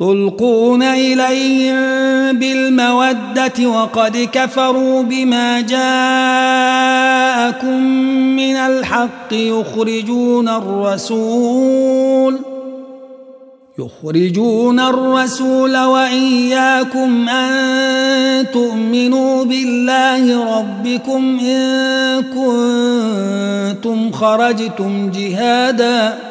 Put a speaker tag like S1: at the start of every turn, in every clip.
S1: تلقون إليهم بالمودة وقد كفروا بما جاءكم من الحق يخرجون الرسول يخرجون الرسول وإياكم أن تؤمنوا بالله ربكم إن كنتم خرجتم جهادا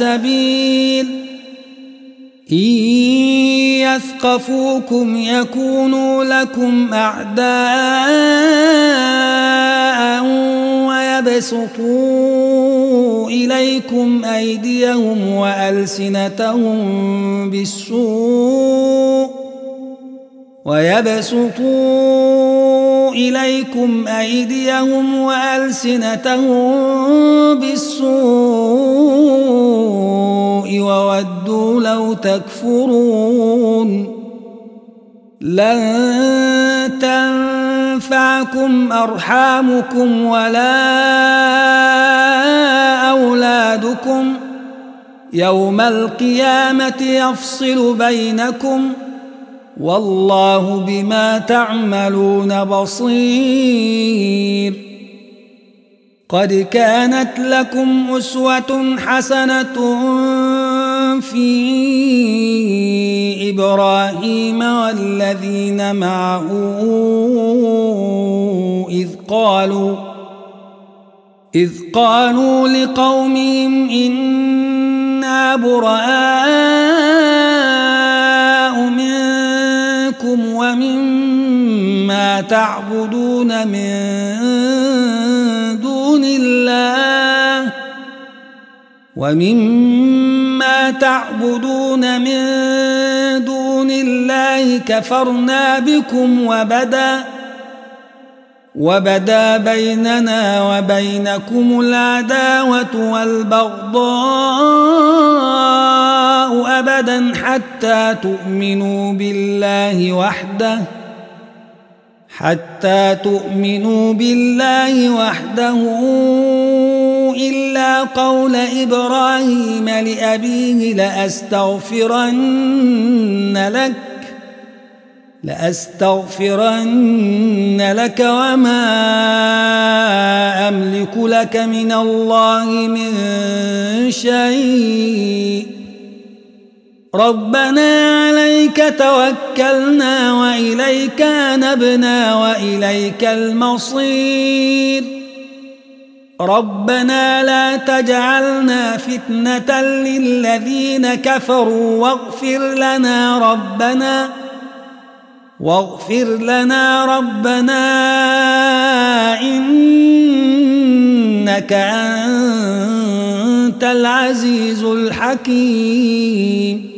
S1: السبيل إن يثقفوكم يكونوا لكم أعداء ويبسطوا إليكم أيديهم وألسنتهم بالسوء ويبسطوا إليكم أيديهم وألسنتهم بالسوء وودوا لو تكفرون. لن تنفعكم أرحامكم ولا أولادكم. يوم القيامة يفصل بينكم ۖ. والله بما تعملون بصير. قد كانت لكم أسوة حسنة في إبراهيم والذين معه إذ قالوا إذ قالوا لقومهم إنا براء منكم ومما تعبدون من دون الله ومما تعبدون من دون الله كفرنا بكم وبدا وبدا بيننا وبينكم العداوة والبغضاء أبدا حتى تؤمنوا بالله وحده حتى تؤمنوا بالله وحده. إلا قول إبراهيم لأبيه لأستغفرن لك لأستغفرن لك وما أملك لك من الله من شيء. ربنا عليك توكلنا وإليك نبنا وإليك المصير. ربنا لا تجعلنا فتنة للذين كفروا واغفر لنا ربنا واغفر لنا ربنا إنك أنت العزيز الحكيم.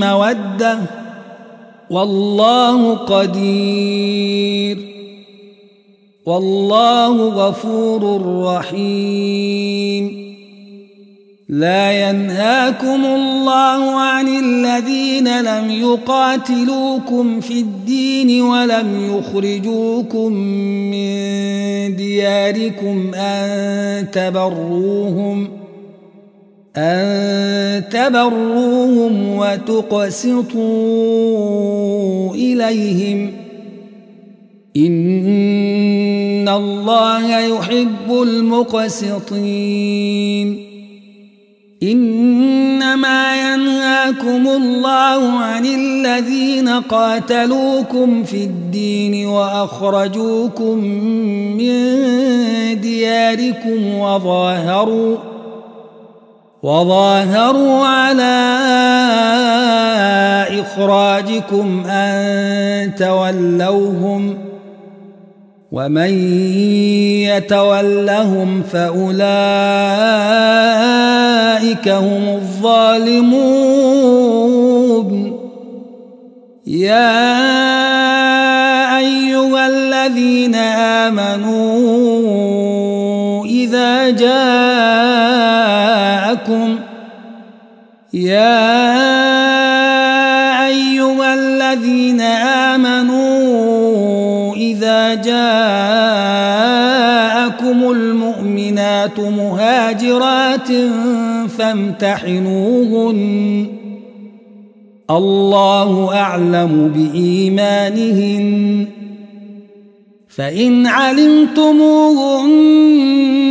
S1: مودة والله قدير. والله غفور رحيم. لا ينهاكم الله عن الذين لم يقاتلوكم في الدين ولم يخرجوكم من دياركم أن تبروهم. أن تبروهم وتقسطوا إليهم. إن الله يحب المقسطين. إنما ينهاكم الله عن الذين قاتلوكم في الدين وأخرجوكم من دياركم وظاهروا وظاهروا على إخراجكم أن تولوهم ۖ ومن يتولهم فأولئك هم الظالمون. يا أيها الذين آمنوا إذا جاءكم يا أيها الذين آمنوا إذا جاءكم المؤمنات مهاجرات فامتحنوهن. الله أعلم بإيمانهن. فإن علمتموهن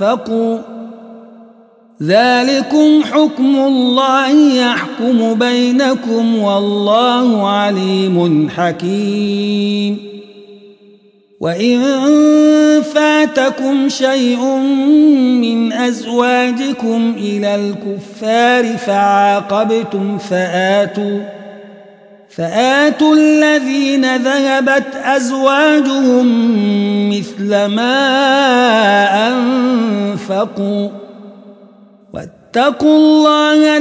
S1: أنفقوا ذلكم حكم الله يحكم بينكم والله عليم حكيم وإن فاتكم شيء من أزواجكم إلى الكفار فعاقبتم فآتوا فآتوا الذين ذهبت أزواجهم مثل ما أنفقوا واتقوا الله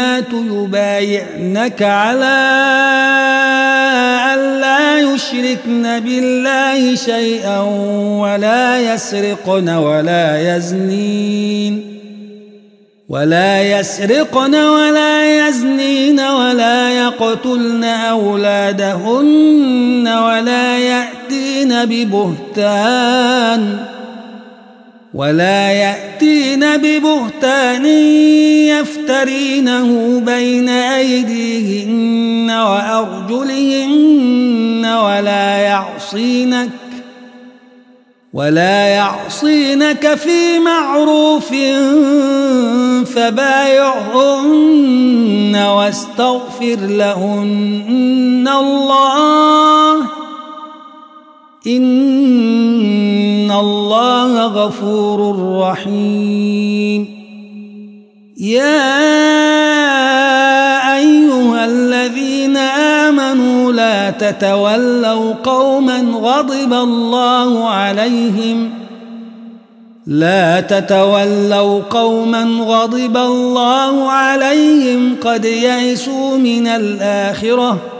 S1: المؤمنات يبايعنك على أن لا يشركن بالله شيئا ولا يسرقن ولا يزنين ولا يسرقن ولا يزنين ولا يقتلن أولادهن ولا يأتين ببهتان ولا يأتين ببهتان يفترينه بين أيديهن وأرجلهن ولا يعصينك ولا يعصينك في معروف فبايعهن واستغفر لهن الله إن الله غفور رحيم. يا أيها الذين آمنوا لا تتولوا قوما غضب الله عليهم. لا تتولوا قوما غضب الله عليهم قد يئسوا من الآخرة.